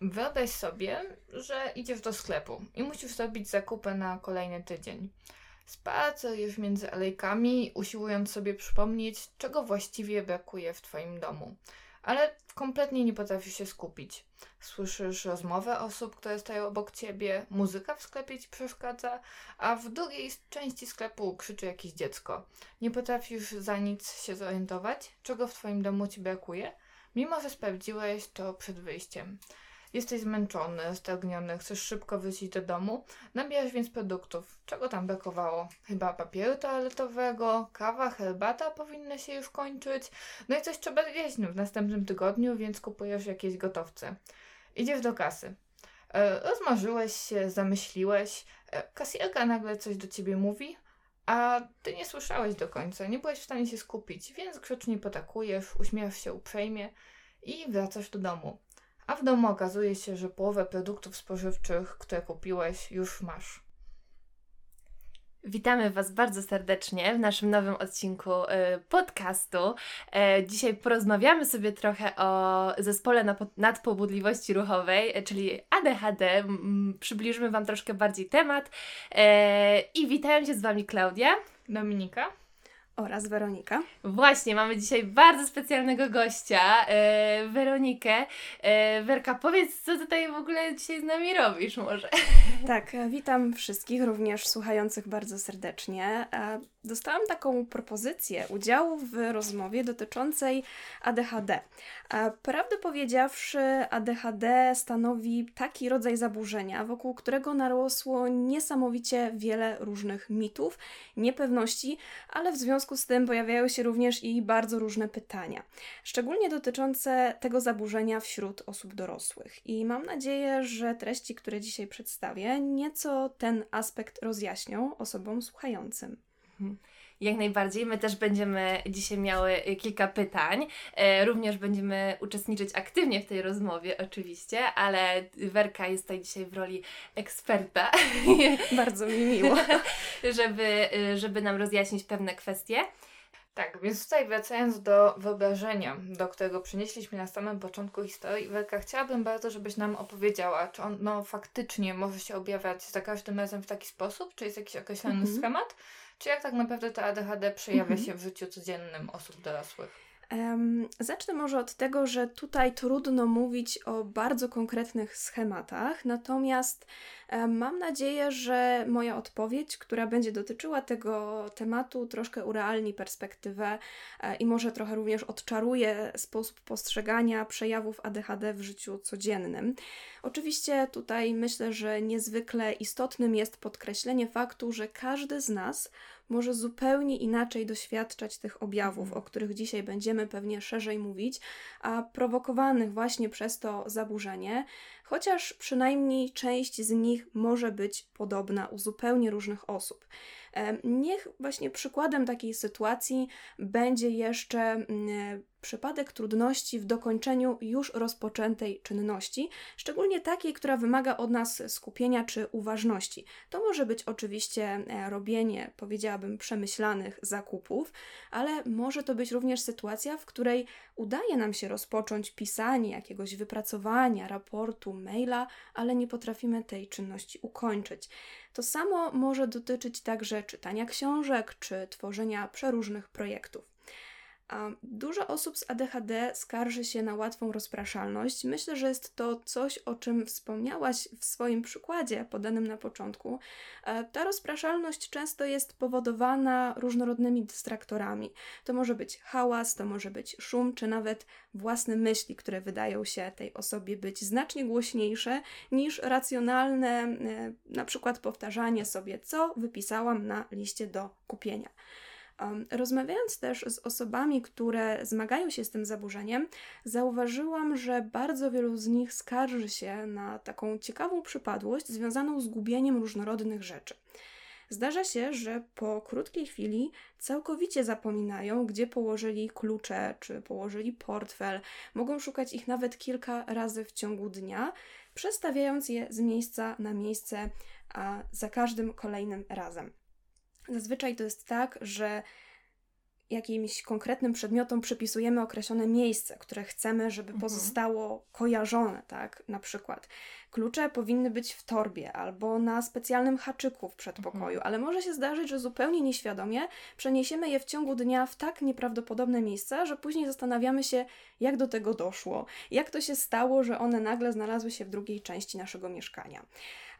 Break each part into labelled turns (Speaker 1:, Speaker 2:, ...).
Speaker 1: Wyobraź sobie, że idziesz do sklepu i musisz zrobić zakupy na kolejny tydzień. Spacerujesz między alejkami, usiłując sobie przypomnieć, czego właściwie brakuje w Twoim domu. Ale kompletnie nie potrafisz się skupić. Słyszysz rozmowę osób, które stoją obok ciebie, muzyka w sklepie ci przeszkadza, a w drugiej części sklepu krzyczy jakieś dziecko. Nie potrafisz za nic się zorientować, czego w Twoim domu ci brakuje, mimo że sprawdziłeś to przed wyjściem. Jesteś zmęczony, stagniony, chcesz szybko wrócić do domu, nabierasz więc produktów. Czego tam brakowało? Chyba papieru toaletowego, kawa, herbata powinny się już kończyć. No i coś trzeba zjeść w następnym tygodniu, więc kupujesz jakieś gotowce. Idziesz do kasy. E, rozmarzyłeś się, zamyśliłeś. E, kasjerka nagle coś do ciebie mówi, a ty nie słyszałeś do końca, nie byłeś w stanie się skupić, więc grzecznie potakujesz, uśmiechasz się uprzejmie i wracasz do domu a w domu okazuje się, że połowę produktów spożywczych, które kupiłeś, już masz.
Speaker 2: Witamy Was bardzo serdecznie w naszym nowym odcinku y, podcastu. E, dzisiaj porozmawiamy sobie trochę o zespole nadpobudliwości ruchowej, e, czyli ADHD. Przybliżymy Wam troszkę bardziej temat. E, I witają się z Wami Klaudia,
Speaker 1: Dominika
Speaker 3: oraz Weronika.
Speaker 2: Właśnie, mamy dzisiaj bardzo specjalnego gościa, e, Weronikę. E, Werka, powiedz, co tutaj w ogóle dzisiaj z nami robisz może?
Speaker 3: Tak, e, witam wszystkich, również słuchających bardzo serdecznie. E, dostałam taką propozycję udziału w rozmowie dotyczącej ADHD. Prawdę powiedziawszy, ADHD stanowi taki rodzaj zaburzenia, wokół którego narosło niesamowicie wiele różnych mitów, niepewności, ale w związku z tym pojawiają się również i bardzo różne pytania, szczególnie dotyczące tego zaburzenia wśród osób dorosłych. I mam nadzieję, że treści, które dzisiaj przedstawię, nieco ten aspekt rozjaśnią osobom słuchającym.
Speaker 2: Mhm. Jak najbardziej. My też będziemy dzisiaj miały kilka pytań. E, również będziemy uczestniczyć aktywnie w tej rozmowie, oczywiście, ale Werka jest tutaj dzisiaj w roli eksperta.
Speaker 3: Bardzo mi miło.
Speaker 2: żeby, żeby nam rozjaśnić pewne kwestie.
Speaker 1: Tak, więc tutaj wracając do wyobrażenia, do którego przynieśliśmy na samym początku historii, Werka, chciałabym bardzo, żebyś nam opowiedziała, czy on no, faktycznie może się objawiać za każdym razem w taki sposób, czy jest jakiś określony mm -hmm. schemat, czy jak tak naprawdę to ADHD przejawia -hmm. się w życiu codziennym osób dorosłych?
Speaker 3: Zacznę może od tego, że tutaj trudno mówić o bardzo konkretnych schematach, natomiast mam nadzieję, że moja odpowiedź, która będzie dotyczyła tego tematu, troszkę urealni perspektywę e, i może trochę również odczaruje sposób postrzegania przejawów ADHD w życiu codziennym. Oczywiście tutaj myślę, że niezwykle istotnym jest podkreślenie faktu, że każdy z nas może zupełnie inaczej doświadczać tych objawów, o których dzisiaj będziemy pewnie szerzej mówić, a prowokowanych właśnie przez to zaburzenie, chociaż przynajmniej część z nich może być podobna u zupełnie różnych osób. Niech właśnie przykładem takiej sytuacji będzie jeszcze mm, przypadek trudności w dokończeniu już rozpoczętej czynności, szczególnie takiej, która wymaga od nas skupienia czy uważności. To może być oczywiście e, robienie, powiedziałabym, przemyślanych zakupów, ale może to być również sytuacja, w której udaje nam się rozpocząć pisanie jakiegoś wypracowania, raportu, maila, ale nie potrafimy tej czynności ukończyć. To samo może dotyczyć także czytania książek czy tworzenia przeróżnych projektów. Dużo osób z ADHD skarży się na łatwą rozpraszalność. Myślę, że jest to coś, o czym wspomniałaś w swoim przykładzie podanym na początku. E, ta rozpraszalność często jest powodowana różnorodnymi dystraktorami. To może być hałas, to może być szum, czy nawet własne myśli, które wydają się tej osobie być znacznie głośniejsze niż racjonalne, e, na przykład powtarzanie sobie, co wypisałam na liście do kupienia. Rozmawiając też z osobami, które zmagają się z tym zaburzeniem, zauważyłam, że bardzo wielu z nich skarży się na taką ciekawą przypadłość związaną z gubieniem różnorodnych rzeczy. Zdarza się, że po krótkiej chwili całkowicie zapominają, gdzie położyli klucze czy położyli portfel. Mogą szukać ich nawet kilka razy w ciągu dnia, przestawiając je z miejsca na miejsce, a za każdym kolejnym razem. Zazwyczaj to jest tak, że jakimś konkretnym przedmiotom przypisujemy określone miejsce, które chcemy, żeby
Speaker 1: Mhm.
Speaker 3: pozostało kojarzone, tak? Na przykład klucze powinny być w torbie albo na specjalnym haczyku w przedpokoju, ale może się zdarzyć, że zupełnie nieświadomie przeniesiemy je w ciągu dnia w tak nieprawdopodobne miejsca, że później zastanawiamy się, jak do tego doszło, jak to się stało, że one nagle znalazły się w drugiej części naszego mieszkania.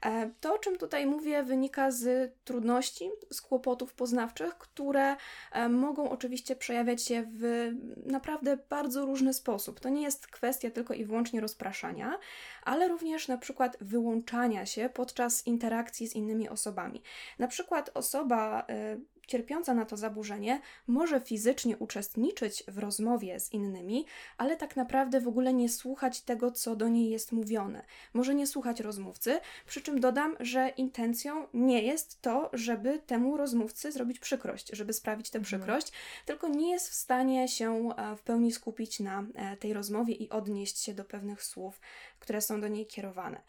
Speaker 3: E, To, o czym tutaj mówię, wynika z trudności, z kłopotów poznawczych, które e, mogą oczywiście przejawiać się w naprawdę bardzo różny sposób. To nie jest kwestia tylko i wyłącznie rozpraszania, ale również na przykład wyłączania się podczas interakcji z innymi osobami. Na przykład osoba e, cierpiąca na to zaburzenie może fizycznie uczestniczyć w rozmowie z innymi, ale tak naprawdę w ogóle nie słuchać tego, co do niej jest mówione. Może nie słuchać rozmówcy, przy czym dodam, że intencją nie jest to, żeby temu rozmówcy zrobić przykrość, żeby sprawić tę
Speaker 1: Mhm.
Speaker 3: przykrość, tylko nie jest w stanie się e, w pełni skupić na e, tej rozmowie i odnieść się do pewnych słów, które są do niej kierowane.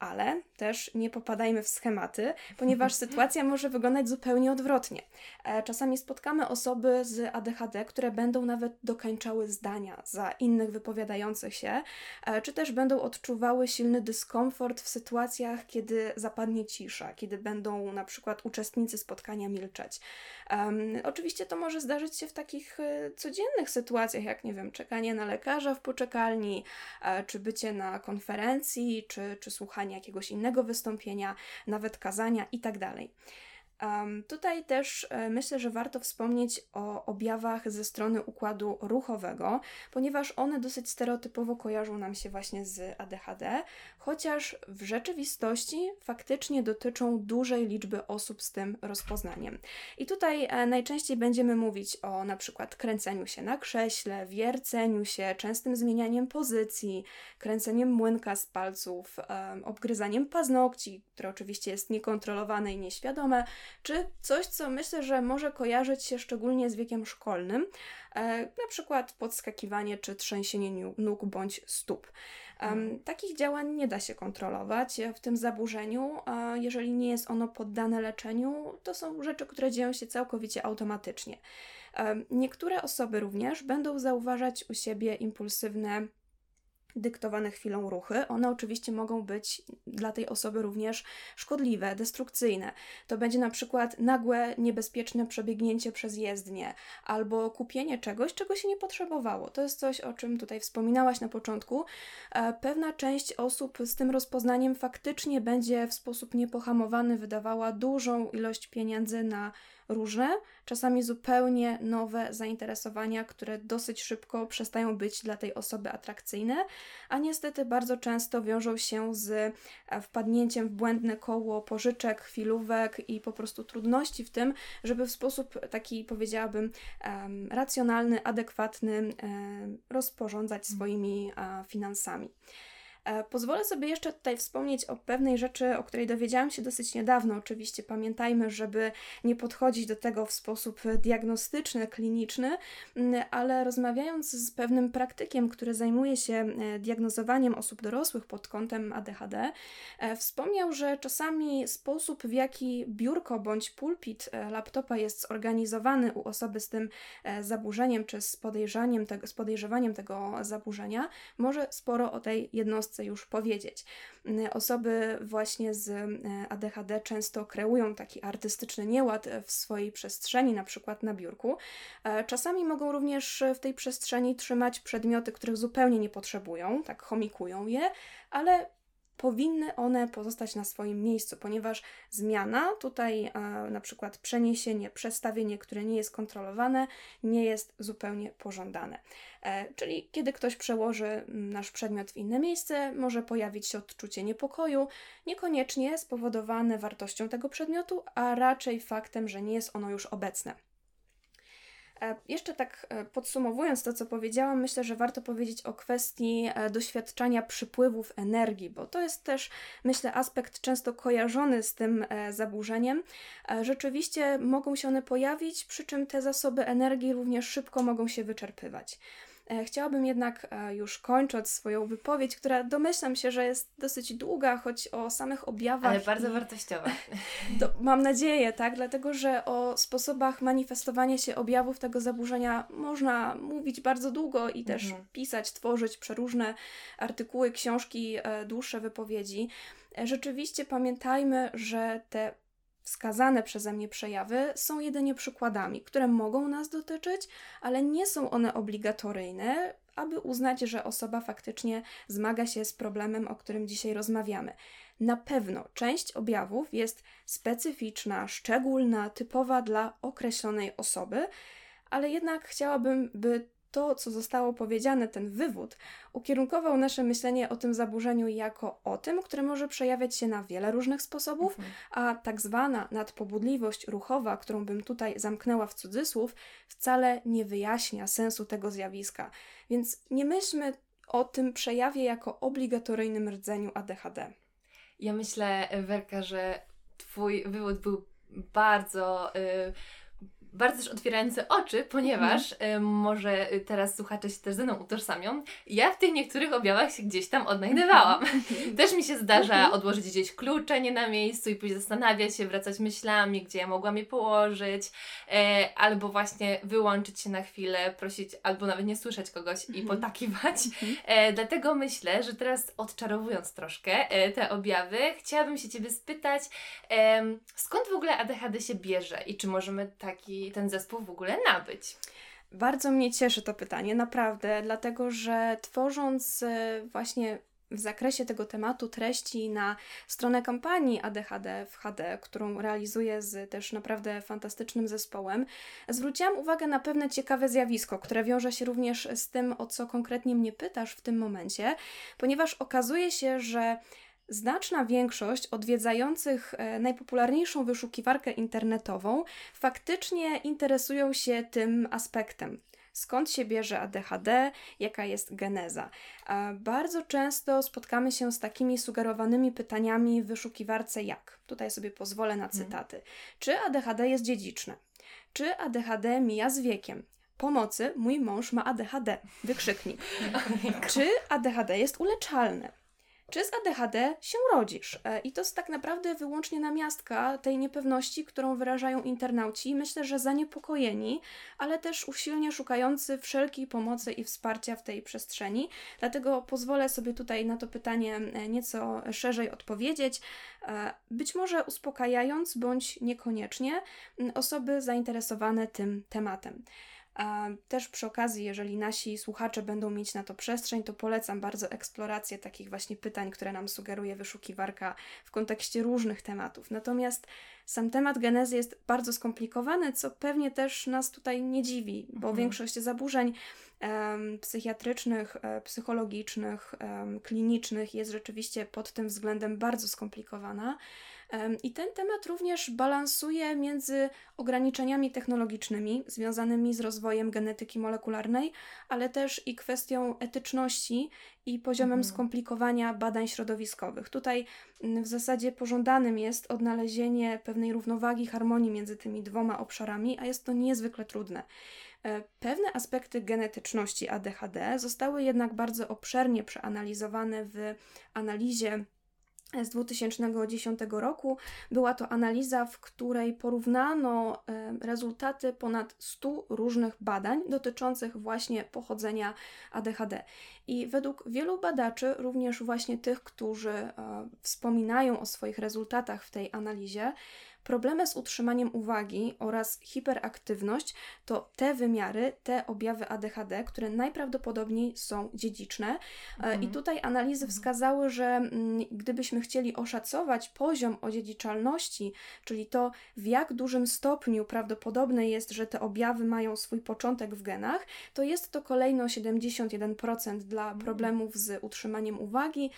Speaker 3: Ale też nie popadajmy w schematy, ponieważ sytuacja może wyglądać zupełnie odwrotnie. E, Czasami spotkamy osoby z ADHD, które będą nawet dokańczały zdania za innych wypowiadających się, e, czy też będą odczuwały silny dyskomfort w sytuacjach, kiedy zapadnie cisza, kiedy będą na przykład uczestnicy spotkania milczeć. Em, oczywiście to może zdarzyć się w takich e, codziennych sytuacjach, jak nie wiem, czekanie na lekarza w poczekalni, czy bycie na konferencji, czy, czy słuchanie jakiegoś innego wystąpienia, nawet kazania itd. Um, tutaj też e, myślę, że warto wspomnieć o objawach ze strony układu ruchowego, ponieważ one dosyć stereotypowo kojarzą nam się właśnie z ADHD, chociaż w rzeczywistości faktycznie dotyczą dużej liczby osób z tym rozpoznaniem. I tutaj e, najczęściej będziemy mówić o na przykład kręceniu się na krześle, wierceniu się, częstym zmienianiem pozycji, kręceniem młynka z palców, em, obgryzaniem paznokci, które oczywiście jest niekontrolowane i nieświadome, czy coś, co myślę, że może kojarzyć się szczególnie z wiekiem szkolnym, e, na przykład podskakiwanie czy trzęsienie nóg bądź stóp.
Speaker 1: Mhm.
Speaker 3: Takich działań nie da się kontrolować w tym zaburzeniu, jeżeli nie jest ono poddane leczeniu, to są rzeczy, które dzieją się całkowicie automatycznie. Niektóre osoby również będą zauważać u siebie impulsywne dyktowane chwilą ruchy. One oczywiście mogą być dla tej osoby również szkodliwe, destrukcyjne. To będzie na przykład nagłe, niebezpieczne przebiegnięcie przez jezdnię albo kupienie czegoś, czego się nie potrzebowało. To jest coś, o czym tutaj wspominałaś na początku. E, Pewna część osób z tym rozpoznaniem faktycznie będzie w sposób niepohamowany wydawała dużą ilość pieniędzy na różne, czasami zupełnie nowe zainteresowania, które dosyć szybko przestają być dla tej osoby atrakcyjne, a niestety bardzo często wiążą się z e, wpadnięciem w błędne koło pożyczek, chwilówek i po prostu trudności w tym, żeby w sposób taki, powiedziałabym, racjonalny, adekwatny rozporządzać swoimi e, finansami. E, Pozwolę sobie jeszcze tutaj wspomnieć o pewnej rzeczy, o której dowiedziałam się dosyć niedawno. Oczywiście pamiętajmy, żeby nie podchodzić do tego w sposób diagnostyczny, kliniczny, mm, ale rozmawiając z pewnym praktykiem, który zajmuje się e, diagnozowaniem osób dorosłych pod kątem ADHD, e, wspomniał, że czasami sposób, w jaki biurko bądź pulpit laptopa jest zorganizowany u osoby z tym zaburzeniem czy z, podejrzaniem tego, z podejrzewaniem tego zaburzenia, może sporo o tej jednostce już powiedzieć. Mm, Osoby właśnie z e, ADHD często kreują taki artystyczny nieład e, w swojej przestrzeni, na przykład na biurku. E, Czasami mogą również w tej przestrzeni trzymać przedmioty, których zupełnie nie potrzebują, tak chomikują je, ale powinny one pozostać na swoim miejscu, ponieważ zmiana, tutaj e, na przykład przeniesienie, przestawienie, które nie jest kontrolowane, nie jest zupełnie pożądane. E, czyli kiedy ktoś przełoży mm, nasz przedmiot w inne miejsce, może pojawić się odczucie niepokoju, niekoniecznie spowodowane wartością tego przedmiotu, a raczej faktem, że nie jest ono już obecne. E, Jeszcze tak e, podsumowując to, co powiedziałam, myślę, że warto powiedzieć o kwestii e, doświadczania przypływów energii, bo to jest też, myślę, aspekt często kojarzony z tym zaburzeniem. Rzeczywiście mogą się one pojawić, przy czym te zasoby energii również szybko mogą się wyczerpywać. E, chciałabym jednak e, już kończąc swoją wypowiedź, która domyślam się, że jest dosyć długa, choć o samych objawach.
Speaker 2: Ale bardzo
Speaker 3: i...
Speaker 2: wartościowa.
Speaker 3: To, mam nadzieję, tak, dlatego że o sposobach manifestowania się objawów tego zaburzenia można mówić bardzo długo i też
Speaker 2: Mhm.
Speaker 3: pisać, tworzyć przeróżne artykuły, książki, e, dłuższe wypowiedzi. Rzeczywiście pamiętajmy, że te wskazane przeze mnie przejawy są jedynie przykładami, które mogą nas dotyczyć, ale nie są one obligatoryjne, aby uznać, że osoba faktycznie zmaga się z problemem, o którym dzisiaj rozmawiamy. Na pewno część objawów jest specyficzna, szczególna, typowa dla określonej osoby, ale jednak chciałabym, by to, co zostało powiedziane, ten wywód, ukierunkował nasze myślenie o tym zaburzeniu jako o tym, które może przejawiać się na wiele różnych sposobów,
Speaker 2: Mhm.
Speaker 3: a tak zwana nadpobudliwość ruchowa, którą bym tutaj zamknęła w cudzysłów, wcale nie wyjaśnia sensu tego zjawiska. Więc nie myślmy o tym przejawie jako obligatoryjnym rdzeniu ADHD.
Speaker 2: Ja myślę, Werka, że Twój wywód był bardzo. Y, bardzo też otwierający oczy, ponieważ może teraz słuchacze się też ze mną utożsamią. Ja w tych niektórych objawach się gdzieś tam odnajdywałam. Też mi się zdarza odłożyć gdzieś klucze nie na miejscu i później zastanawiać się, wracać myślami, gdzie ja mogłam je położyć, e, albo właśnie wyłączyć się na chwilę, prosić, albo nawet nie słyszeć kogoś i
Speaker 3: Mhm.
Speaker 2: potakiwać. E, dlatego myślę, że teraz odczarowując troszkę e, te objawy, chciałabym się Ciebie spytać, skąd w ogóle ADHD się bierze i czy możemy taki ten zespół w ogóle nabyć?
Speaker 3: Bardzo mnie cieszy to pytanie, naprawdę, dlatego że tworząc e, właśnie w zakresie tego tematu treści na stronę kampanii ADHD w HD, którą realizuję z też naprawdę fantastycznym zespołem, zwróciłam uwagę na pewne ciekawe zjawisko, które wiąże się również z tym, o co konkretnie mnie pytasz w tym momencie, ponieważ okazuje się, że Znaczna większość odwiedzających e, najpopularniejszą wyszukiwarkę internetową faktycznie interesują się tym aspektem. Skąd się bierze ADHD, jaka jest geneza? Bardzo często spotkamy się z takimi sugerowanymi pytaniami w wyszukiwarce jak? Tutaj sobie pozwolę na cytaty. Czy ADHD jest dziedziczne? Czy ADHD mija z wiekiem? Pomocy, mój mąż ma ADHD. Wykrzyknik. Czy ADHD jest uleczalne? Czy z ADHD się rodzisz? E, I to jest tak naprawdę wyłącznie namiastka tej niepewności, którą wyrażają internauci, myślę, że zaniepokojeni, ale też usilnie szukający wszelkiej pomocy i wsparcia w tej przestrzeni. Dlatego pozwolę sobie tutaj na to pytanie e, nieco szerzej odpowiedzieć, e, być może uspokajając bądź niekoniecznie osoby zainteresowane tym tematem. Też przy okazji, jeżeli nasi słuchacze będą mieć na to przestrzeń, to polecam bardzo eksplorację takich właśnie pytań, które nam sugeruje wyszukiwarka w kontekście różnych tematów. Natomiast sam temat genezy jest bardzo skomplikowany, co pewnie też nas tutaj nie dziwi, bo
Speaker 2: Mhm.
Speaker 3: większość zaburzeń em, psychiatrycznych, e, psychologicznych, em, klinicznych jest rzeczywiście pod tym względem bardzo skomplikowana. I ten temat również balansuje między ograniczeniami technologicznymi związanymi z rozwojem genetyki molekularnej, ale też i kwestią etyczności i poziomem
Speaker 2: Mhm.
Speaker 3: skomplikowania badań środowiskowych. Tutaj mm, w zasadzie pożądanym jest odnalezienie pewnej równowagi, harmonii między tymi dwoma obszarami, a jest to niezwykle trudne. E, Pewne aspekty genetyczności ADHD zostały jednak bardzo obszernie przeanalizowane w analizie z 2010 roku. Była to analiza, w której porównano e, rezultaty ponad 100 różnych badań dotyczących właśnie pochodzenia ADHD. I według wielu badaczy, również właśnie tych, którzy e, wspominają o swoich rezultatach w tej analizie, problemy z utrzymaniem uwagi oraz hiperaktywność to te wymiary, te objawy ADHD, które najprawdopodobniej są dziedziczne. E,
Speaker 2: Mhm.
Speaker 3: I tutaj analizy wskazały, że mm, gdybyśmy chcieli oszacować poziom odziedziczalności, czyli to w jak dużym stopniu prawdopodobne jest, że te objawy mają swój początek w genach, to jest to kolejno 71% dla problemów z utrzymaniem uwagi,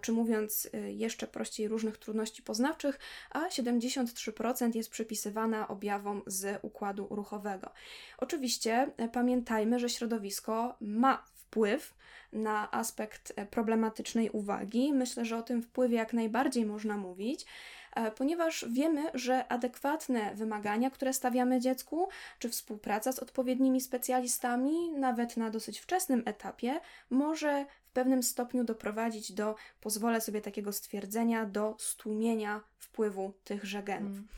Speaker 3: czy mówiąc y, jeszcze prościej różnych trudności poznawczych, a 73% jest przypisywana objawom z układu ruchowego. Oczywiście e, pamiętajmy, że środowisko ma wpływ na aspekt e, problematycznej uwagi. Myślę, że o tym wpływie jak najbardziej można mówić, e, ponieważ wiemy, że adekwatne wymagania, które stawiamy dziecku, czy współpraca z odpowiednimi specjalistami, nawet na dosyć wczesnym etapie, może pewnym stopniu doprowadzić do, pozwolę sobie takiego stwierdzenia, do stłumienia wpływu tychże genów.
Speaker 2: Mm.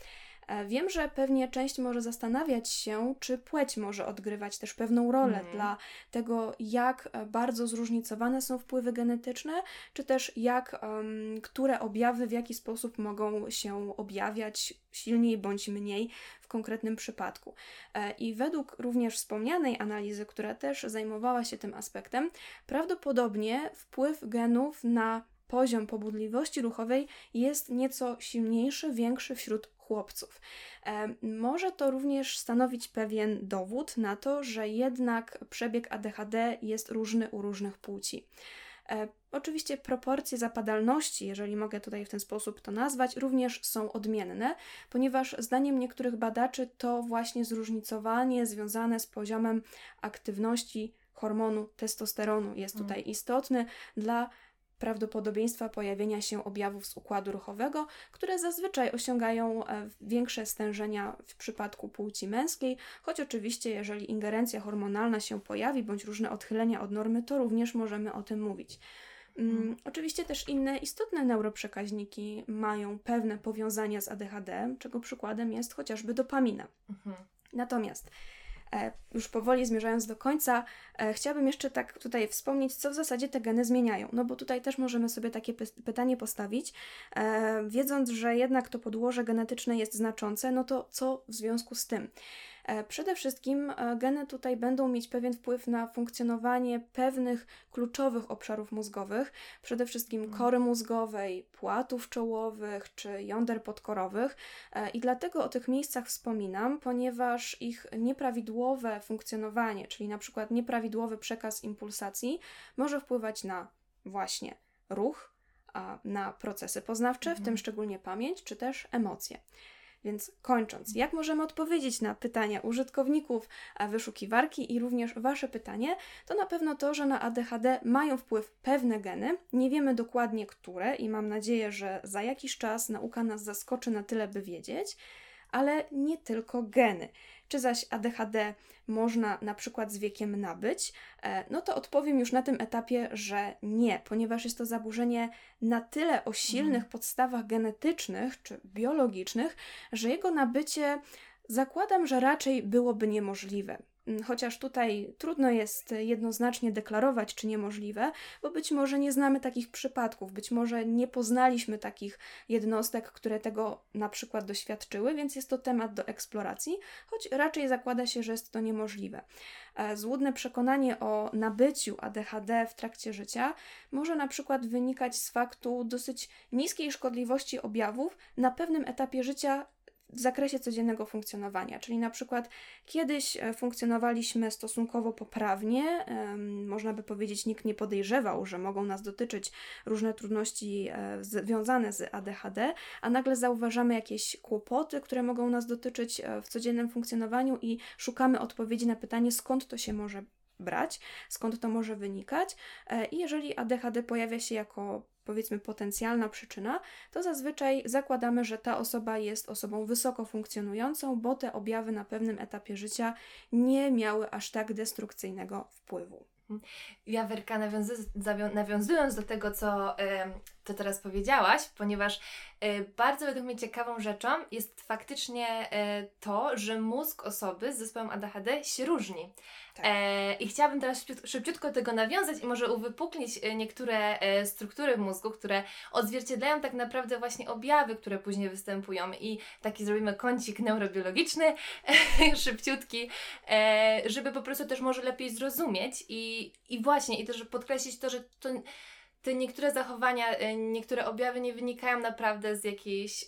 Speaker 3: E, Wiem, że pewnie część może zastanawiać się, czy płeć może odgrywać też pewną rolę
Speaker 2: Mhm.
Speaker 3: dla tego, jak e, bardzo zróżnicowane są wpływy genetyczne, czy też jak, em, które objawy w jaki sposób mogą się objawiać silniej bądź mniej w konkretnym przypadku. E, I według również wspomnianej analizy, która też zajmowała się tym aspektem, prawdopodobnie wpływ genów na poziom pobudliwości ruchowej jest nieco silniejszy, większy wśród chłopców. Może to również stanowić pewien dowód na to, że jednak przebieg ADHD jest różny u różnych płci. E, Oczywiście proporcje zapadalności, jeżeli mogę tutaj w ten sposób to nazwać, również są odmienne, ponieważ zdaniem niektórych badaczy to właśnie zróżnicowanie związane z poziomem aktywności hormonu testosteronu jest
Speaker 2: Mm.
Speaker 3: tutaj istotny dla prawdopodobieństwa pojawienia się objawów z układu ruchowego, które zazwyczaj osiągają e, większe stężenia w przypadku płci męskiej, choć oczywiście jeżeli ingerencja hormonalna się pojawi bądź różne odchylenia od normy, to również możemy o tym mówić. Mm,
Speaker 2: Mhm.
Speaker 3: Oczywiście też inne istotne neuroprzekaźniki mają pewne powiązania z ADHD, czego przykładem jest chociażby dopamina.
Speaker 2: Mhm.
Speaker 3: Natomiast już powoli zmierzając do końca, e, chciałabym jeszcze tak tutaj wspomnieć, co w zasadzie te geny zmieniają. No bo tutaj też możemy sobie takie py- pytanie postawić, e, wiedząc, że jednak to podłoże genetyczne jest znaczące, no to co w związku z tym? E, Przede wszystkim e, geny tutaj będą mieć pewien wpływ na funkcjonowanie pewnych kluczowych obszarów mózgowych, przede wszystkim
Speaker 2: Mhm.
Speaker 3: kory mózgowej, płatów czołowych czy jąder podkorowych. E, I dlatego o tych miejscach wspominam, ponieważ ich nieprawidłowe funkcjonowanie, czyli na przykład nieprawidłowy przekaz impulsacji, może wpływać na właśnie ruch, na procesy poznawcze, w
Speaker 2: Mhm.
Speaker 3: tym szczególnie pamięć, czy też emocje. Więc kończąc, jak możemy odpowiedzieć na pytania użytkowników wyszukiwarki i również Wasze pytanie, to na pewno to, że na ADHD mają wpływ pewne geny. Nie wiemy dokładnie które i mam nadzieję, że za jakiś czas nauka nas zaskoczy na tyle, by wiedzieć, ale nie tylko geny. Czy zaś ADHD można na przykład z wiekiem nabyć? E, No to odpowiem już na tym etapie, że nie, ponieważ jest to zaburzenie na tyle o silnych
Speaker 2: Mhm.
Speaker 3: podstawach genetycznych czy biologicznych, że jego nabycie zakładam, że raczej byłoby niemożliwe. Chociaż tutaj trudno jest jednoznacznie deklarować, czy niemożliwe, bo być może nie znamy takich przypadków, być może nie poznaliśmy takich jednostek, które tego na przykład doświadczyły, więc jest to temat do eksploracji, choć raczej zakłada się, że jest to niemożliwe. E, Złudne przekonanie o nabyciu ADHD w trakcie życia może na przykład wynikać z faktu dosyć niskiej szkodliwości objawów na pewnym etapie życia w zakresie codziennego funkcjonowania. Czyli na przykład kiedyś e, funkcjonowaliśmy stosunkowo poprawnie, można by powiedzieć, nikt nie podejrzewał, że mogą nas dotyczyć różne trudności e, związane z ADHD, a nagle zauważamy jakieś kłopoty, które mogą nas dotyczyć e, w codziennym funkcjonowaniu i szukamy odpowiedzi na pytanie, skąd to się może brać, skąd to może wynikać. E, I jeżeli ADHD pojawia się jako powiedzmy potencjalna przyczyna, to zazwyczaj zakładamy, że ta osoba jest osobą wysoko funkcjonującą, bo te objawy na pewnym etapie życia nie miały aż tak destrukcyjnego wpływu.
Speaker 2: Ja, Werka, nawiązując do tego, co, co teraz powiedziałaś, ponieważ e, bardzo według mnie ciekawą rzeczą jest faktycznie e, to, że mózg osoby z zespołem ADHD się różni.
Speaker 3: Tak.
Speaker 2: E, I chciałabym teraz szybciut- szybciutko tego nawiązać i może uwypuklić e, niektóre struktury w mózgu, które odzwierciedlają tak naprawdę właśnie objawy, które później występują. I taki zrobimy kącik neurobiologiczny, szybciutki, e, żeby po prostu też może lepiej zrozumieć i, i właśnie, i też podkreślić to, że to te niektóre zachowania, e, niektóre objawy nie wynikają naprawdę z jakiejś,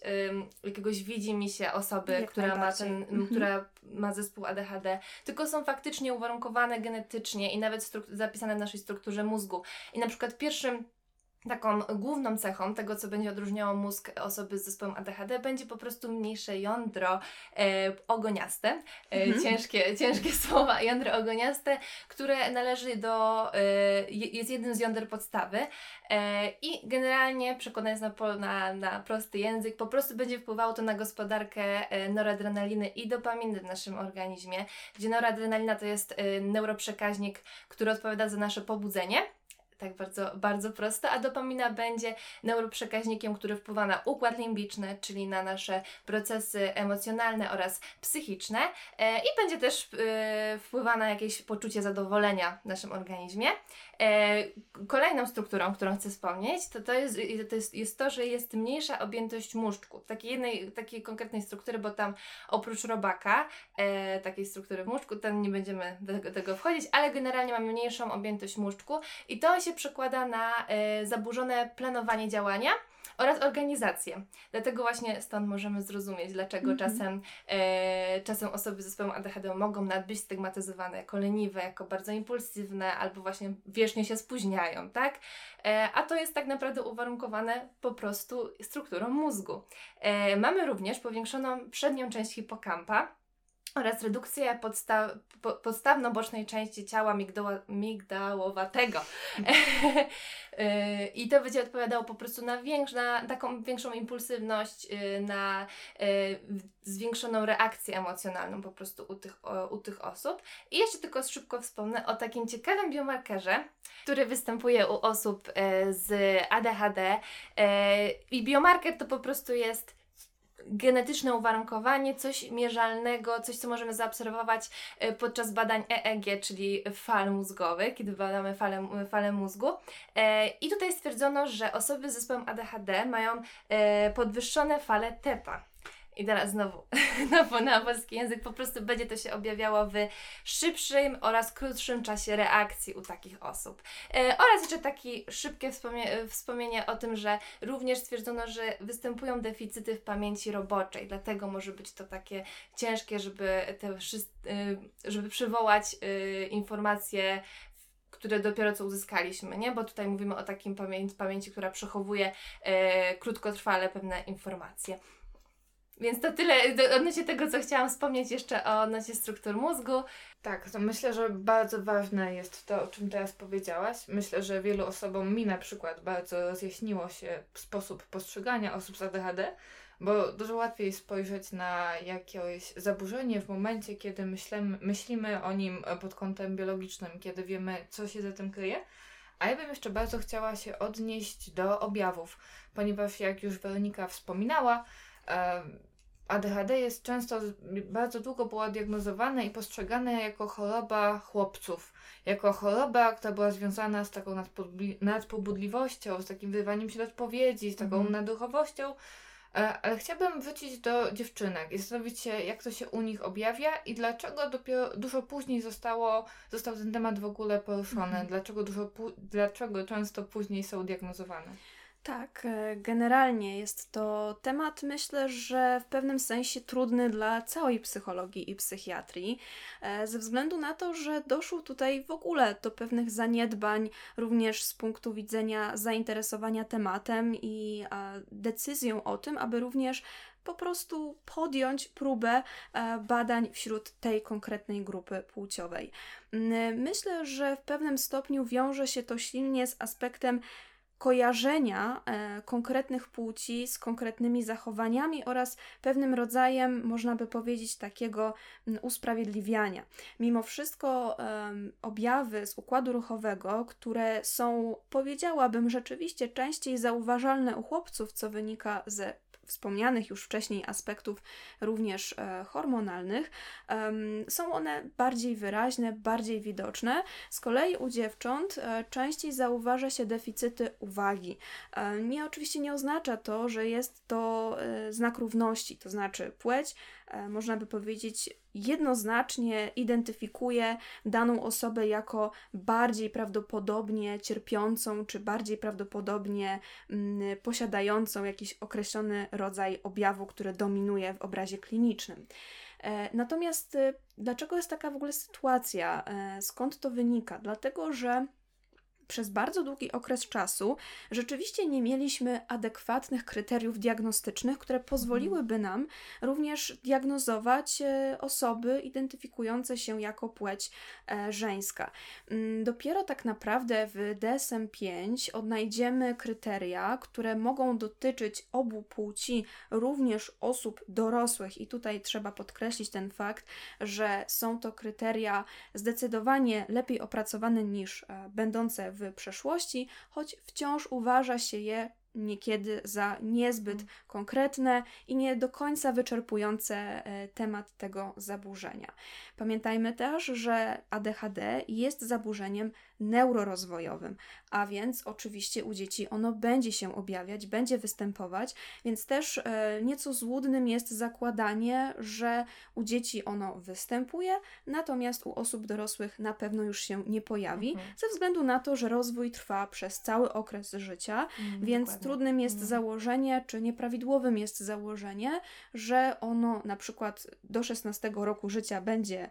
Speaker 2: jakiegoś widzi się osoby,
Speaker 3: Jak
Speaker 2: która ma, ten,
Speaker 3: Mhm.
Speaker 2: która ma zespół ADHD, tylko są faktycznie uwarunkowane genetycznie i nawet zapisane w naszej strukturze mózgu. I na przykład pierwszym taką główną cechą tego, co będzie odróżniało mózg osoby z zespołem ADHD, będzie po prostu mniejsze jądro e, ogoniaste. E,
Speaker 3: Mhm.
Speaker 2: ciężkie, ciężkie słowa, jądro ogoniaste, które należy do, e, je- jest jednym z jąder podstawy e, i generalnie, przekonając na, na, na prosty język, po prostu będzie wpływało to na gospodarkę e, noradrenaliny i dopaminy w naszym organizmie, gdzie noradrenalina to jest e, neuroprzekaźnik, który odpowiada za nasze pobudzenie. Tak bardzo, bardzo prosto, a dopamina będzie neuroprzekaźnikiem, który wpływa na układ limbiczny, czyli na nasze procesy emocjonalne oraz psychiczne e, i będzie też e, wpływa na jakieś poczucie zadowolenia w naszym organizmie. E, kolejną strukturą, którą chcę wspomnieć, to, to, jest, to jest, jest to, że jest mniejsza objętość móżdżku. Takiej jednej, takiej konkretnej struktury, bo tam oprócz robaka, e, takiej struktury w móżdżku, tam nie będziemy do tego, wchodzić, ale generalnie mamy mniejszą objętość móżdżku i to się przekłada na e, zaburzone planowanie działania oraz organizację. Dlatego właśnie stąd możemy zrozumieć, dlaczego
Speaker 3: Mhm.
Speaker 2: czasem, e, czasem osoby z zespołem ADHD mogą być stygmatyzowane jako leniwe, jako bardzo impulsywne, albo właśnie wiecznie się spóźniają, tak? E, a to jest tak naprawdę uwarunkowane po prostu strukturą mózgu. E, mamy również powiększoną przednią część hipokampa, oraz redukcję podsta- po- podstawno-bocznej części ciała migdała- migdałowatego. Yy, I to będzie odpowiadało po prostu na, na taką większą impulsywność, yy, na yy, zwiększoną reakcję emocjonalną po prostu u tych, u tych osób. I jeszcze tylko szybko wspomnę o takim ciekawym biomarkerze, który występuje u osób z ADHD. I biomarker to po prostu jest genetyczne uwarunkowanie, coś mierzalnego, coś, co możemy zaobserwować e, podczas badań EEG, czyli fal mózgowych, kiedy badamy falę, falę mózgu. E, I tutaj stwierdzono, że osoby z zespołem ADHD mają e, podwyższone fale TEPA. I teraz znowu na, na polski język po prostu będzie to się objawiało w szybszym oraz krótszym czasie reakcji u takich osób. E, oraz jeszcze takie szybkie wspomnie, wspomnienie o tym, że również stwierdzono, że występują deficyty w pamięci roboczej, dlatego może być to takie ciężkie, żeby te y, żeby przywołać y, informacje które dopiero co uzyskaliśmy, nie? Bo tutaj mówimy o takim pamię- pamięci, która przechowuje e, krótkotrwale pewne informacje. Więc to tyle odnośnie tego, co chciałam wspomnieć jeszcze o odnośnie struktur mózgu.
Speaker 1: Tak, to myślę, że bardzo ważne jest to, o czym teraz powiedziałaś. Myślę, że wielu osobom, mi na przykład, bardzo rozjaśniło się sposób postrzegania osób z ADHD, bo dużo łatwiej spojrzeć na jakieś zaburzenie w momencie, kiedy myślimy, myślimy o nim pod kątem biologicznym, kiedy wiemy, co się za tym kryje. A ja bym jeszcze bardzo chciała się odnieść do objawów, ponieważ jak już Weronika wspominała, ADHD jest często, bardzo długo było diagnozowane i postrzegane jako choroba chłopców. Jako choroba, która była związana z taką nadpobudli- nadpobudliwością, z takim wyrywaniem się do odpowiedzi, z taką
Speaker 2: Mhm.
Speaker 1: naduchowością. E, Ale chciałabym wrócić do dziewczynek i zastanowić się, jak to się u nich objawia i dlaczego dopiero dużo później zostało, został ten temat w ogóle poruszony,
Speaker 3: Mhm.
Speaker 1: dlaczego, dużo dlaczego często później są diagnozowane.
Speaker 3: Tak, e, generalnie jest to temat, myślę, że w pewnym sensie trudny dla całej psychologii i psychiatrii, e, ze względu na to, że doszło tutaj w ogóle do pewnych zaniedbań, również z punktu widzenia zainteresowania tematem i decyzją o tym, aby również po prostu podjąć próbę e, badań wśród tej konkretnej grupy płciowej. Myślę, że w pewnym stopniu wiąże się to silnie z aspektem kojarzenia e, konkretnych płci z konkretnymi zachowaniami oraz pewnym rodzajem, można by powiedzieć, takiego usprawiedliwiania. Mimo wszystko objawy z układu ruchowego, które są, powiedziałabym, rzeczywiście częściej zauważalne u chłopców, co wynika ze wspomnianych już wcześniej aspektów również e, hormonalnych, są one bardziej wyraźne, bardziej widoczne. Z kolei u dziewcząt e, częściej zauważa się deficyty uwagi. E, Nie, oczywiście nie oznacza to, że jest to znak równości, to znaczy płeć, można by powiedzieć, jednoznacznie identyfikuje daną osobę jako bardziej prawdopodobnie cierpiącą, czy bardziej prawdopodobnie mm, posiadającą jakiś określony rodzaj objawu, który dominuje w obrazie klinicznym. E, Natomiast e, dlaczego jest taka w ogóle sytuacja? E, Skąd to wynika? Dlatego, że przez bardzo długi okres czasu rzeczywiście nie mieliśmy adekwatnych kryteriów diagnostycznych, które pozwoliłyby nam również diagnozować e, osoby identyfikujące się jako płeć e, żeńska. Mm, dopiero tak naprawdę w DSM-5 odnajdziemy kryteria, które mogą dotyczyć obu płci, również osób dorosłych, i tutaj trzeba podkreślić ten fakt, że są to kryteria zdecydowanie lepiej opracowane niż e, będące w przeszłości, choć wciąż uważa się je niekiedy za niezbyt mm. konkretne i nie do końca wyczerpujące e, temat tego zaburzenia. Pamiętajmy też, że ADHD jest zaburzeniem neurorozwojowym, a więc oczywiście u dzieci ono będzie się objawiać, będzie występować, więc też e, nieco złudnym jest zakładanie, że u dzieci ono występuje, natomiast u osób dorosłych na pewno już się nie pojawi, mhm. ze względu na to, że rozwój trwa przez cały okres życia, mm, więc dokładnie. trudnym jest mm. założenie, czy nieprawidłowym jest założenie, że ono na przykład do 16 roku życia będzie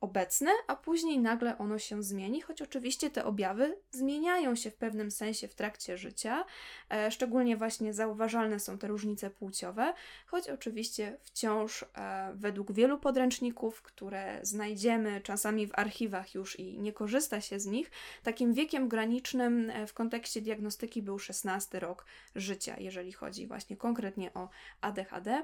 Speaker 3: obecne, a później nagle ono się zmieni, choć oczywiście te objawy zmieniają się w pewnym sensie w trakcie życia. E, szczególnie właśnie zauważalne są te różnice płciowe, choć oczywiście wciąż e, według wielu podręczników, które znajdziemy czasami w archiwach już i nie korzysta się z nich, takim wiekiem granicznym e, w kontekście diagnostyki był 16 rok życia, jeżeli chodzi właśnie konkretnie o ADHD.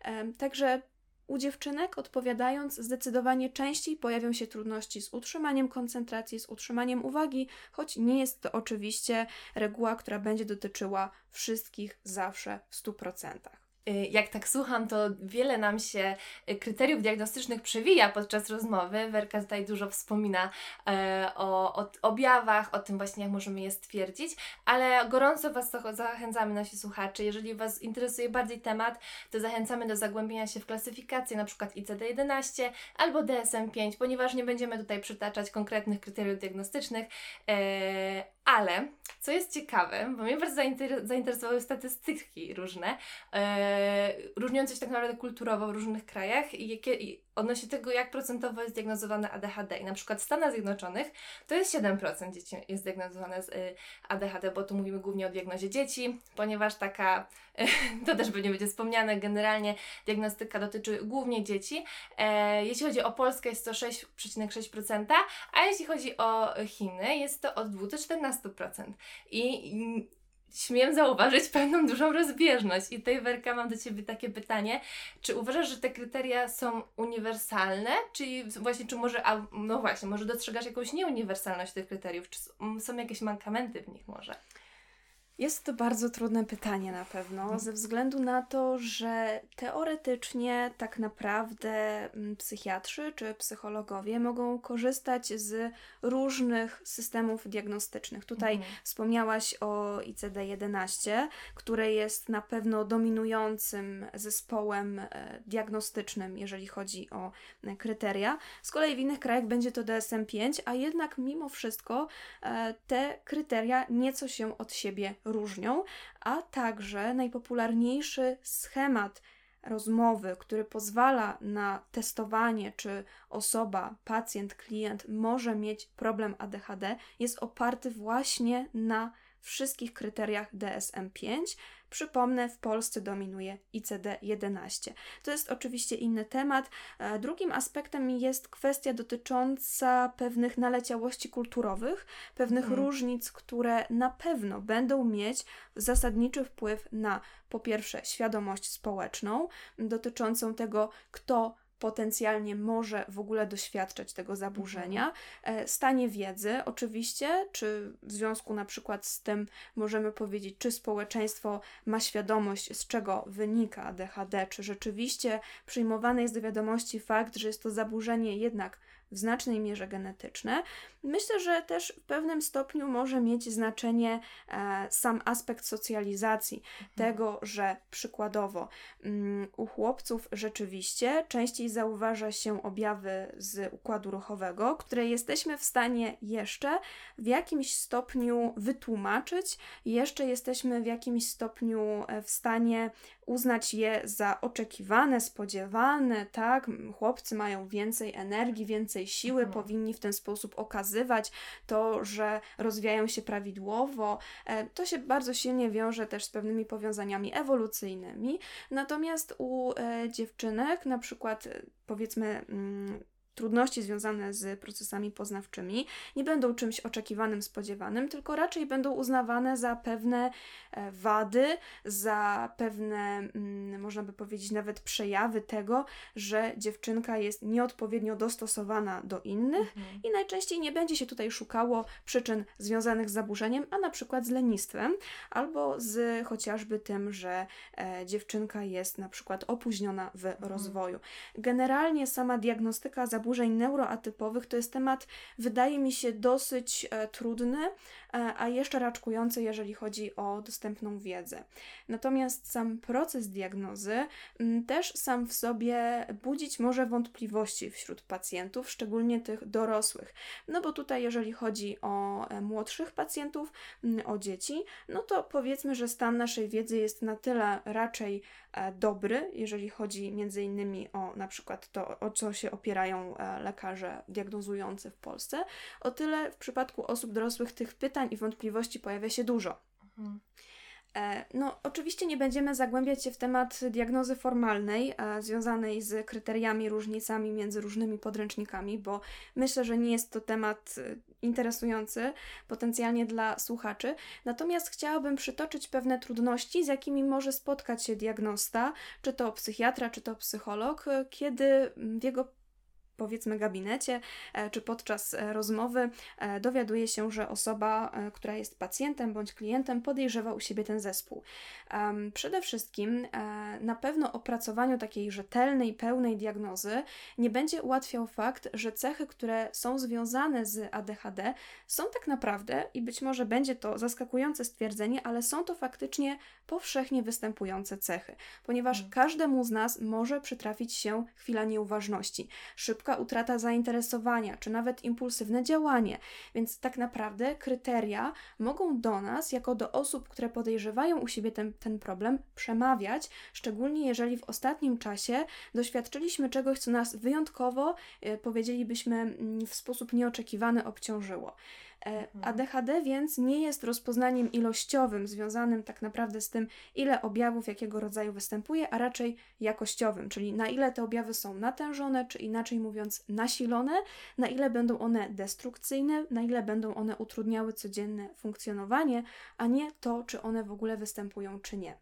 Speaker 3: E, także u dziewczynek, odpowiadając, zdecydowanie częściej pojawią się trudności z utrzymaniem koncentracji, z utrzymaniem uwagi, choć nie jest to oczywiście reguła, która będzie dotyczyła wszystkich zawsze w 100%.
Speaker 2: Y, jak tak słucham, to wiele nam się y, kryteriów diagnostycznych przewija podczas rozmowy. Werka tutaj dużo wspomina e, o, o objawach, o tym właśnie, jak możemy je stwierdzić, ale gorąco Was zachęcamy, nasi słuchacze. Jeżeli Was interesuje bardziej temat, to zachęcamy do zagłębienia się w klasyfikację, na przykład ICD-11 albo DSM-5, ponieważ nie będziemy tutaj przytaczać konkretnych kryteriów diagnostycznych, e, ale co jest ciekawe, bo mnie bardzo zainteresowały statystyki różne, e, różniące się tak naprawdę kulturowo w różnych krajach i, jakie, odnośnie tego, jak procentowo jest diagnozowane ADHD. I na przykład w Stanach Zjednoczonych to jest 7% dzieci jest diagnozowane z y, ADHD, bo tu mówimy głównie o diagnozie dzieci, ponieważ taka, to też będzie będzie wspomniane, generalnie diagnostyka dotyczy głównie dzieci. E, jeśli chodzi o Polskę jest to 6,6%, a jeśli chodzi o Chiny jest to od 2 do 14%. I, i śmiem zauważyć pewną dużą rozbieżność. I tutaj, Werka, mam do Ciebie takie pytanie. Czy uważasz, że te kryteria są uniwersalne? Czy właśnie, czy może, a, no właśnie, może dostrzegasz jakąś nieuniwersalność tych kryteriów? Czy są jakieś mankamenty w nich może?
Speaker 3: Jest to bardzo trudne pytanie na pewno, mhm. ze względu na to, że teoretycznie tak naprawdę mm, psychiatrzy czy psychologowie mogą korzystać z różnych systemów diagnostycznych. Tutaj mhm. wspomniałaś o ICD-11, które jest na pewno dominującym zespołem e, diagnostycznym, jeżeli chodzi o e, kryteria. Z kolei w innych krajach będzie to DSM-5, a jednak mimo wszystko e, te kryteria nieco się od siebie różnią, a także najpopularniejszy schemat rozmowy, który pozwala na testowanie, czy osoba, pacjent, klient może mieć problem ADHD, jest oparty właśnie na wszystkich kryteriach DSM-5, Przypomnę, w Polsce dominuje ICD-11. To jest oczywiście inny temat. E, drugim aspektem jest kwestia dotycząca pewnych naleciałości kulturowych, pewnych hmm. różnic, które na pewno będą mieć zasadniczy wpływ na po pierwsze świadomość społeczną dotyczącą tego, kto potencjalnie może w ogóle doświadczać tego zaburzenia. Mhm. E, stanie wiedzy, oczywiście, czy w związku na przykład z tym możemy powiedzieć, czy społeczeństwo ma świadomość, z czego wynika ADHD, czy rzeczywiście przyjmowany jest do wiadomości fakt, że jest to zaburzenie jednak w znacznej mierze genetyczne. Myślę, że też w pewnym stopniu może mieć znaczenie e, sam aspekt socjalizacji, mhm. tego, że przykładowo um, u chłopców rzeczywiście częściej zauważa się objawy z układu ruchowego, które jesteśmy w stanie jeszcze w jakimś stopniu wytłumaczyć, jeszcze jesteśmy w jakimś stopniu e, w stanie uznać je za oczekiwane, spodziewane, tak? Chłopcy mają więcej energii, więcej siły,
Speaker 1: Mhm.
Speaker 3: powinni w ten sposób okazywać to, że rozwijają się prawidłowo. E, To się bardzo silnie wiąże też z pewnymi powiązaniami ewolucyjnymi. Natomiast u e, dziewczynek, na przykład e, powiedzmy, mm, trudności związane z procesami poznawczymi nie będą czymś oczekiwanym, spodziewanym, tylko raczej będą uznawane za pewne e, wady, za pewne, mm, można by powiedzieć, nawet przejawy tego, że dziewczynka jest nieodpowiednio dostosowana do innych
Speaker 1: Mhm.
Speaker 3: i najczęściej nie będzie się tutaj szukało przyczyn związanych z zaburzeniem, a na przykład z lenistwem, albo z chociażby tym, że e, dziewczynka jest na przykład opóźniona w rozwoju. Generalnie sama diagnostyka zaburzeń neuroatypowych to jest temat, wydaje mi się, dosyć e, trudny, a jeszcze raczkujący, jeżeli chodzi o dostępną wiedzę. Natomiast sam proces diagnozy też sam w sobie budzić może wątpliwości wśród pacjentów, szczególnie tych dorosłych. No bo tutaj, jeżeli chodzi o e, młodszych pacjentów, o dzieci, no to powiedzmy, że stan naszej wiedzy jest na tyle raczej e, dobry, jeżeli chodzi między innymi o na przykład to, o co się opierają e, lekarze diagnozujący w Polsce, o tyle w przypadku osób dorosłych tych pytań i wątpliwości pojawia się dużo.
Speaker 1: Mhm.
Speaker 3: E, No, oczywiście nie będziemy zagłębiać się w temat diagnozy formalnej, e, związanej z kryteriami, różnicami między różnymi podręcznikami, bo myślę, że nie jest to temat e, interesujący potencjalnie dla słuchaczy. Natomiast chciałabym przytoczyć pewne trudności, z jakimi może spotkać się diagnosta, czy to psychiatra, czy to psycholog, kiedy w jego powiedzmy gabinecie, e, czy podczas e, rozmowy e, dowiaduje się, że osoba, która jest pacjentem bądź klientem, podejrzewa u siebie ten zespół. Przede wszystkim na pewno opracowaniu takiej rzetelnej, pełnej diagnozy nie będzie ułatwiał fakt, że cechy, które są związane z ADHD, są tak naprawdę, i być może będzie to zaskakujące stwierdzenie, ale są to faktycznie powszechnie występujące cechy, ponieważ
Speaker 1: Mhm.
Speaker 3: każdemu z nas może przytrafić się chwila nieuważności, szybka utrata zainteresowania, czy nawet impulsywne działanie. Więc tak naprawdę kryteria mogą do nas, jako do osób, które podejrzewają u siebie ten, ten problem, przemawiać, szczególnie jeżeli w ostatnim czasie doświadczyliśmy czegoś, co nas wyjątkowo, e, powiedzielibyśmy, mm, w sposób nieoczekiwany obciążyło. E,
Speaker 1: Mhm.
Speaker 3: ADHD więc nie jest rozpoznaniem ilościowym, związanym tak naprawdę z tym, ile objawów jakiego rodzaju występuje, a raczej jakościowym, czyli na ile te objawy są natężone, czy inaczej mówiąc nasilone, na ile będą one destrukcyjne, na ile będą one utrudniały codzienne funkcjonowanie, a nie to, czy one w ogóle występują, czy nie.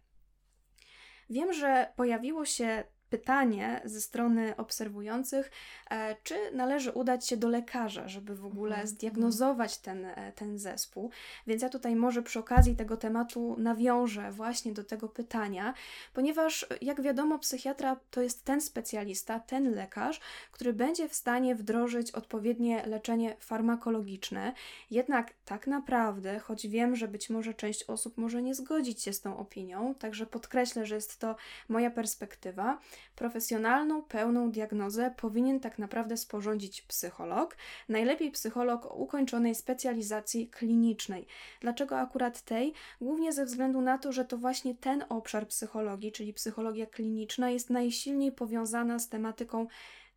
Speaker 3: Wiem, że pojawiło się pytanie ze strony obserwujących, e, czy należy udać się do lekarza, żeby w ogóle
Speaker 1: Mhm.
Speaker 3: zdiagnozować ten, e, ten zespół. Więc ja tutaj może przy okazji tego tematu nawiążę właśnie do tego pytania, ponieważ jak wiadomo, psychiatra to jest ten specjalista, ten lekarz, który będzie w stanie wdrożyć odpowiednie leczenie farmakologiczne. Jednak tak naprawdę, choć wiem, że być może część osób może nie zgodzić się z tą opinią, także podkreślę, że jest to moja perspektywa, profesjonalną, pełną diagnozę powinien tak naprawdę sporządzić psycholog, najlepiej psycholog o ukończonej specjalizacji klinicznej. Dlaczego akurat tej? Głównie ze względu na to, że to właśnie ten obszar psychologii, czyli psychologia kliniczna, jest najsilniej powiązana z tematyką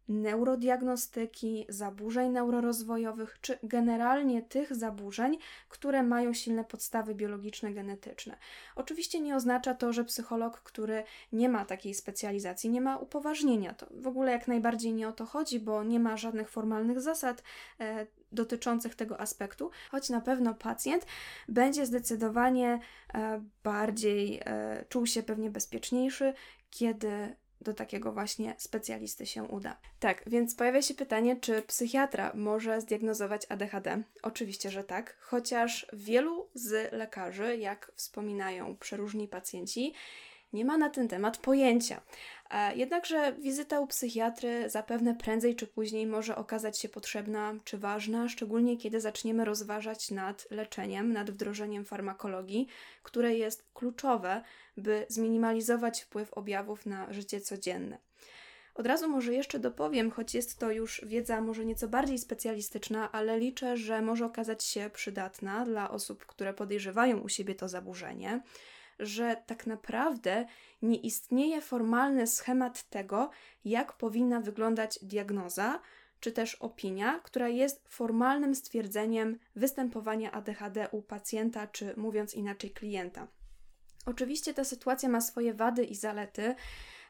Speaker 3: neurodiagnostyki, zaburzeń neurorozwojowych, czy generalnie tych zaburzeń, które mają silne podstawy biologiczne, genetyczne. Oczywiście nie oznacza to, że psycholog, który nie ma takiej specjalizacji, nie ma upoważnienia. To w ogóle jak najbardziej nie o to chodzi, bo nie ma żadnych formalnych zasad e, dotyczących tego aspektu, choć na pewno pacjent będzie zdecydowanie e, bardziej e, czuł się pewnie bezpieczniejszy, kiedy do takiego właśnie specjalisty się uda. Tak, więc pojawia się pytanie, czy psychiatra może zdiagnozować ADHD? Oczywiście, że tak, chociaż wielu z lekarzy, jak wspominają przeróżni pacjenci, nie ma na ten temat pojęcia. E, Jednakże wizyta u psychiatry zapewne prędzej czy później może okazać się potrzebna czy ważna, szczególnie kiedy zaczniemy rozważać nad leczeniem, nad wdrożeniem farmakologii, które jest kluczowe, by zminimalizować wpływ objawów na życie codzienne. Od razu może jeszcze dopowiem, choć jest to już wiedza może nieco bardziej specjalistyczna, ale liczę, że może okazać się przydatna dla osób, które podejrzewają u siebie to zaburzenie, że tak naprawdę nie istnieje formalny schemat tego, jak powinna wyglądać diagnoza, czy też opinia, która jest formalnym stwierdzeniem występowania ADHD u pacjenta, czy mówiąc inaczej, klienta. Oczywiście ta sytuacja ma swoje wady i zalety.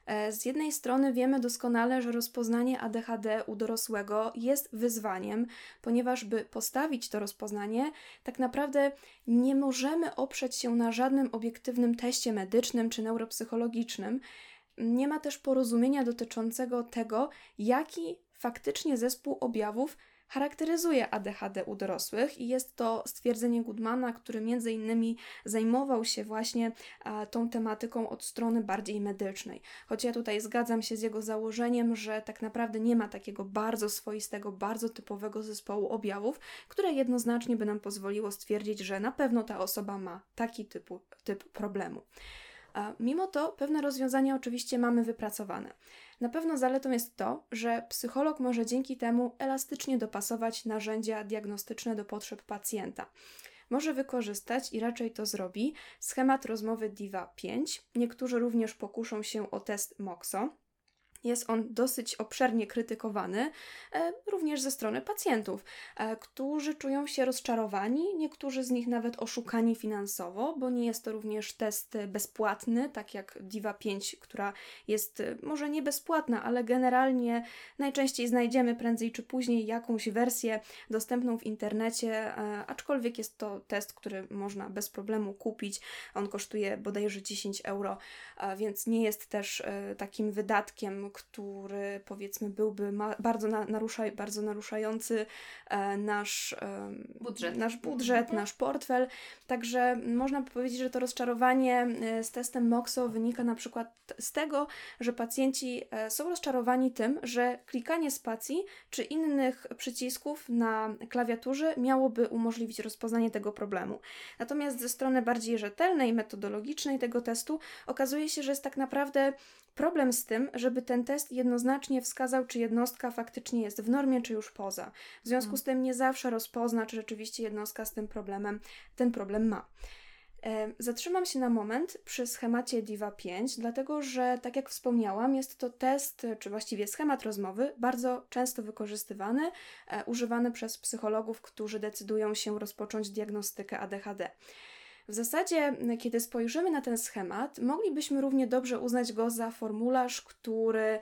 Speaker 3: E, z jednej strony wiemy doskonale, że rozpoznanie ADHD u dorosłego jest wyzwaniem, ponieważ by postawić to rozpoznanie, tak naprawdę nie możemy oprzeć się na żadnym obiektywnym teście medycznym czy neuropsychologicznym. Nie ma też porozumienia dotyczącego tego, jaki faktycznie zespół objawów charakteryzuje ADHD u dorosłych i jest to stwierdzenie Goodmana, który między innymi zajmował się właśnie tą tematyką od strony bardziej medycznej. Choć ja tutaj zgadzam się z jego założeniem, że tak naprawdę nie ma takiego bardzo swoistego, bardzo typowego zespołu objawów, które jednoznacznie by nam pozwoliło stwierdzić, że na pewno ta osoba ma taki typu, typ problemu. Mimo to pewne rozwiązania oczywiście mamy wypracowane. Na pewno zaletą jest to, że psycholog może dzięki temu elastycznie dopasować narzędzia diagnostyczne do potrzeb pacjenta. Może wykorzystać i raczej to zrobi schemat rozmowy DIVA 5. Niektórzy również pokuszą się o test MOXO. Jest on dosyć obszernie krytykowany, e, również ze strony pacjentów, e, którzy czują się rozczarowani, niektórzy z nich nawet oszukani finansowo, bo nie jest to również test bezpłatny, tak jak Diva 5, która jest e, może nie bezpłatna, ale generalnie najczęściej znajdziemy prędzej czy później jakąś wersję dostępną w internecie, aczkolwiek jest to test, który można bez problemu kupić. On kosztuje bodajże 10 euro, więc nie jest też takim wydatkiem, który powiedzmy byłby bardzo, na, naruszaj, bardzo naruszający e, nasz
Speaker 2: budżet,
Speaker 3: nasz, budżet mhm. nasz portfel. Także można powiedzieć, że to rozczarowanie e, z testem MOXO wynika na przykład z tego, że pacjenci e, są rozczarowani tym, że klikanie spacji czy innych przycisków na klawiaturze miałoby umożliwić rozpoznanie tego problemu. Natomiast ze strony bardziej rzetelnej, metodologicznej tego testu okazuje się, że jest tak naprawdę problem z tym, żeby ten test jednoznacznie wskazał, czy jednostka faktycznie jest w normie, czy już poza. W związku z tym nie zawsze rozpozna, czy rzeczywiście jednostka z tym problemem ten problem ma. E, zatrzymam się na moment przy schemacie DIVA 5, dlatego że, tak jak wspomniałam, jest to test, czy właściwie schemat rozmowy, bardzo często wykorzystywany, e, używany przez psychologów, którzy decydują się rozpocząć diagnostykę ADHD. W zasadzie, kiedy spojrzymy na ten schemat, moglibyśmy równie dobrze uznać go za formularz, który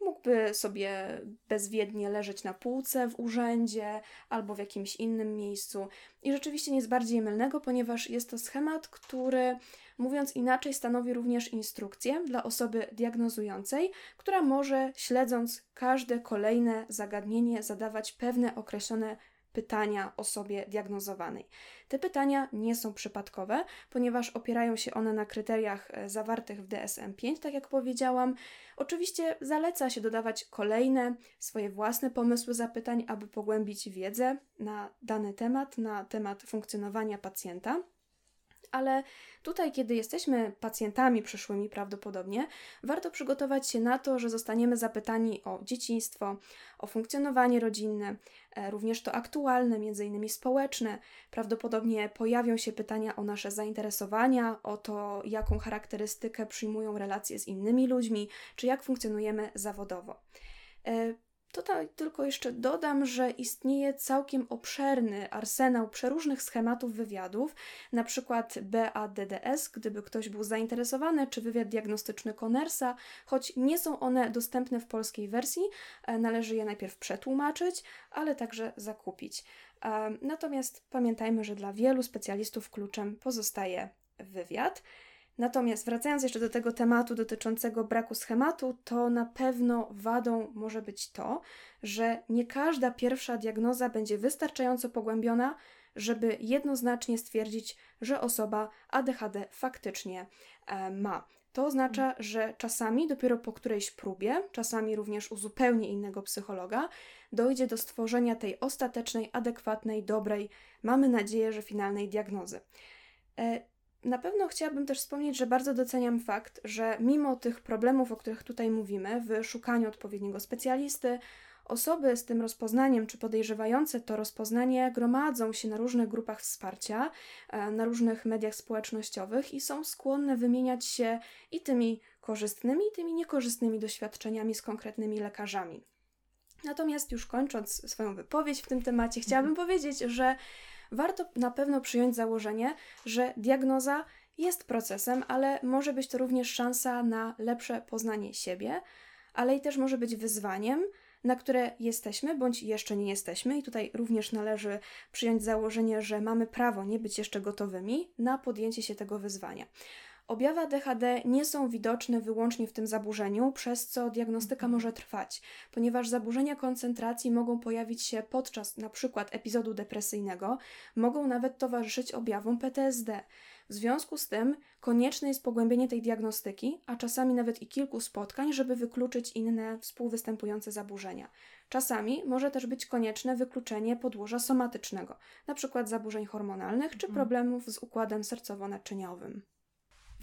Speaker 3: mógłby sobie bezwiednie leżeć na półce w urzędzie albo w jakimś innym miejscu. I rzeczywiście nic bardziej mylnego, ponieważ jest to schemat, który, mówiąc inaczej, stanowi również instrukcję dla osoby diagnozującej, która może, śledząc każde kolejne zagadnienie, zadawać pewne określone pytania osobie diagnozowanej. Te pytania nie są przypadkowe, ponieważ opierają się one na kryteriach e, zawartych w DSM-5, tak jak powiedziałam. Oczywiście zaleca się dodawać kolejne swoje własne pomysły zapytań, aby pogłębić wiedzę na dany temat, na temat funkcjonowania pacjenta ale tutaj, kiedy jesteśmy pacjentami przyszłymi prawdopodobnie, warto przygotować się na to, że zostaniemy zapytani o dzieciństwo, o funkcjonowanie rodzinne, e, również to aktualne, między innymi społeczne. Prawdopodobnie pojawią się pytania o nasze zainteresowania, o to, jaką charakterystykę przyjmują relacje z innymi ludźmi, czy jak funkcjonujemy zawodowo. Tutaj tylko jeszcze dodam, że istnieje całkiem obszerny arsenał przeróżnych schematów wywiadów, na przykład BADDS, gdyby ktoś był zainteresowany, czy wywiad diagnostyczny Connersa, choć nie są one dostępne w polskiej wersji, e, należy je najpierw przetłumaczyć, ale także zakupić. E, natomiast pamiętajmy, że dla wielu specjalistów kluczem pozostaje wywiad. Natomiast wracając jeszcze do tego tematu dotyczącego braku schematu, to na pewno wadą może być to, że nie każda pierwsza diagnoza będzie wystarczająco pogłębiona, żeby jednoznacznie stwierdzić, że osoba ADHD faktycznie e, ma. To oznacza, że czasami dopiero po którejś próbie, czasami również u zupełnie innego psychologa, dojdzie do stworzenia tej ostatecznej, adekwatnej, dobrej, mamy nadzieję, że finalnej diagnozy. Na pewno chciałabym też wspomnieć, że bardzo doceniam fakt, że mimo tych problemów, o których tutaj mówimy, w szukaniu odpowiedniego specjalisty Osoby z tym rozpoznaniem czy podejrzewające to rozpoznanie gromadzą się na różnych grupach wsparcia, e, na różnych mediach społecznościowych i są skłonne wymieniać się i tymi korzystnymi, i tymi niekorzystnymi doświadczeniami z konkretnymi lekarzami. Natomiast już kończąc swoją wypowiedź w tym temacie, chciałabym powiedzieć, że warto na pewno przyjąć założenie, że diagnoza jest procesem, ale może być to również szansa na lepsze poznanie siebie, ale i też może być wyzwaniem, na które jesteśmy bądź jeszcze nie jesteśmy, i tutaj również należy przyjąć założenie, że mamy prawo nie być jeszcze gotowymi na podjęcie się tego wyzwania. Objawy ADHD nie są widoczne wyłącznie w tym zaburzeniu, przez co diagnostyka może trwać, ponieważ zaburzenia koncentracji mogą pojawić się podczas np. epizodu depresyjnego, mogą nawet towarzyszyć objawom PTSD. W związku z tym konieczne jest pogłębienie tej diagnostyki, a czasami nawet i kilku spotkań, żeby wykluczyć inne współwystępujące zaburzenia. Czasami może też być konieczne wykluczenie podłoża somatycznego, np. zaburzeń hormonalnych czy
Speaker 2: Mhm.
Speaker 3: problemów z układem sercowo-naczyniowym.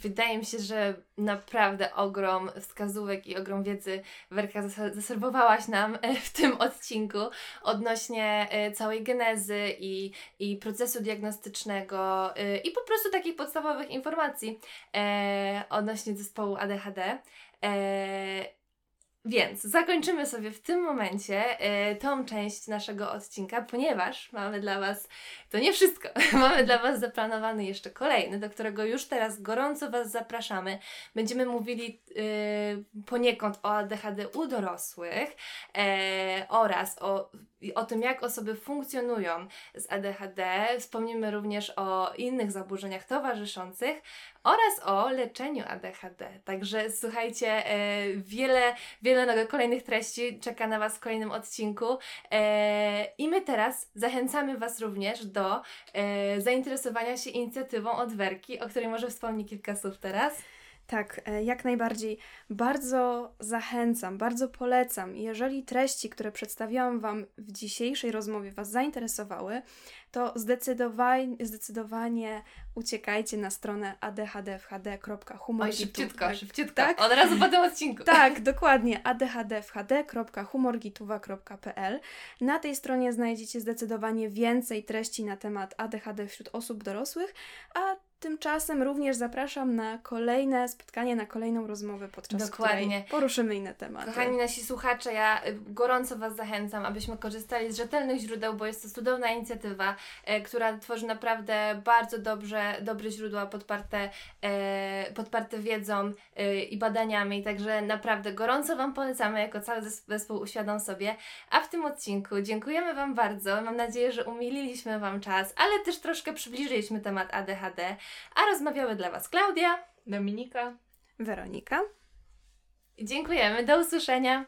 Speaker 2: Wydaje mi się, że naprawdę ogrom wskazówek i ogrom wiedzy Werka zas- zaserwowałaś nam e, w tym odcinku odnośnie e, całej genezy i, i procesu diagnostycznego e, i po prostu takich podstawowych informacji odnośnie zespołu ADHD. Więc zakończymy sobie w tym momencie e, tą część naszego odcinka, ponieważ mamy dla Was to nie wszystko. Mamy dla Was zaplanowany jeszcze kolejny, do którego już teraz gorąco Was zapraszamy. Będziemy mówili y, poniekąd o ADHD u dorosłych e, oraz o, o tym, jak osoby funkcjonują z ADHD. Wspomnimy również o innych zaburzeniach towarzyszących oraz o leczeniu ADHD. Także słuchajcie, e, wiele, wiele kolejnych treści czeka na Was w kolejnym odcinku. E, I my teraz zachęcamy Was również do e, zainteresowania się inicjatywą od Werki, o której może wspomni kilka słów teraz.
Speaker 3: Tak, e, jak najbardziej. Bardzo zachęcam, bardzo polecam. Jeżeli treści, które przedstawiałam Wam w dzisiejszej rozmowie Was zainteresowały, to zdecydowanie, zdecydowanie uciekajcie na stronę adhdfhd.humor.
Speaker 2: Oj, szybciutko,
Speaker 3: tak,
Speaker 2: szybciutko.
Speaker 3: tak?
Speaker 2: Od razu po tym odcinku.
Speaker 3: Tak, dokładnie. adhdfhd.humorgituwa.pl. Na tej stronie znajdziecie zdecydowanie więcej treści na temat ADHD wśród osób dorosłych, a tymczasem również zapraszam na kolejne spotkanie, na kolejną rozmowę, podczas
Speaker 2: Dokładnie.
Speaker 3: której poruszymy inne tematy.
Speaker 2: Kochani nasi słuchacze, ja y, gorąco Was zachęcam, abyśmy korzystali z rzetelnych źródeł, bo jest to cudowna inicjatywa, e, która tworzy naprawdę bardzo dobrze, dobre źródła podparte, e, podparte wiedzą e, i badaniami, także naprawdę gorąco Wam polecamy, jako cały zes- zespół uświadom sobie. A w tym odcinku dziękujemy Wam bardzo, mam nadzieję, że umililiśmy Wam czas, ale też troszkę przybliżyliśmy temat ADHD, a rozmawiały dla Was Klaudia.
Speaker 1: Dominika.
Speaker 3: Weronika.
Speaker 2: Dziękujemy, do usłyszenia.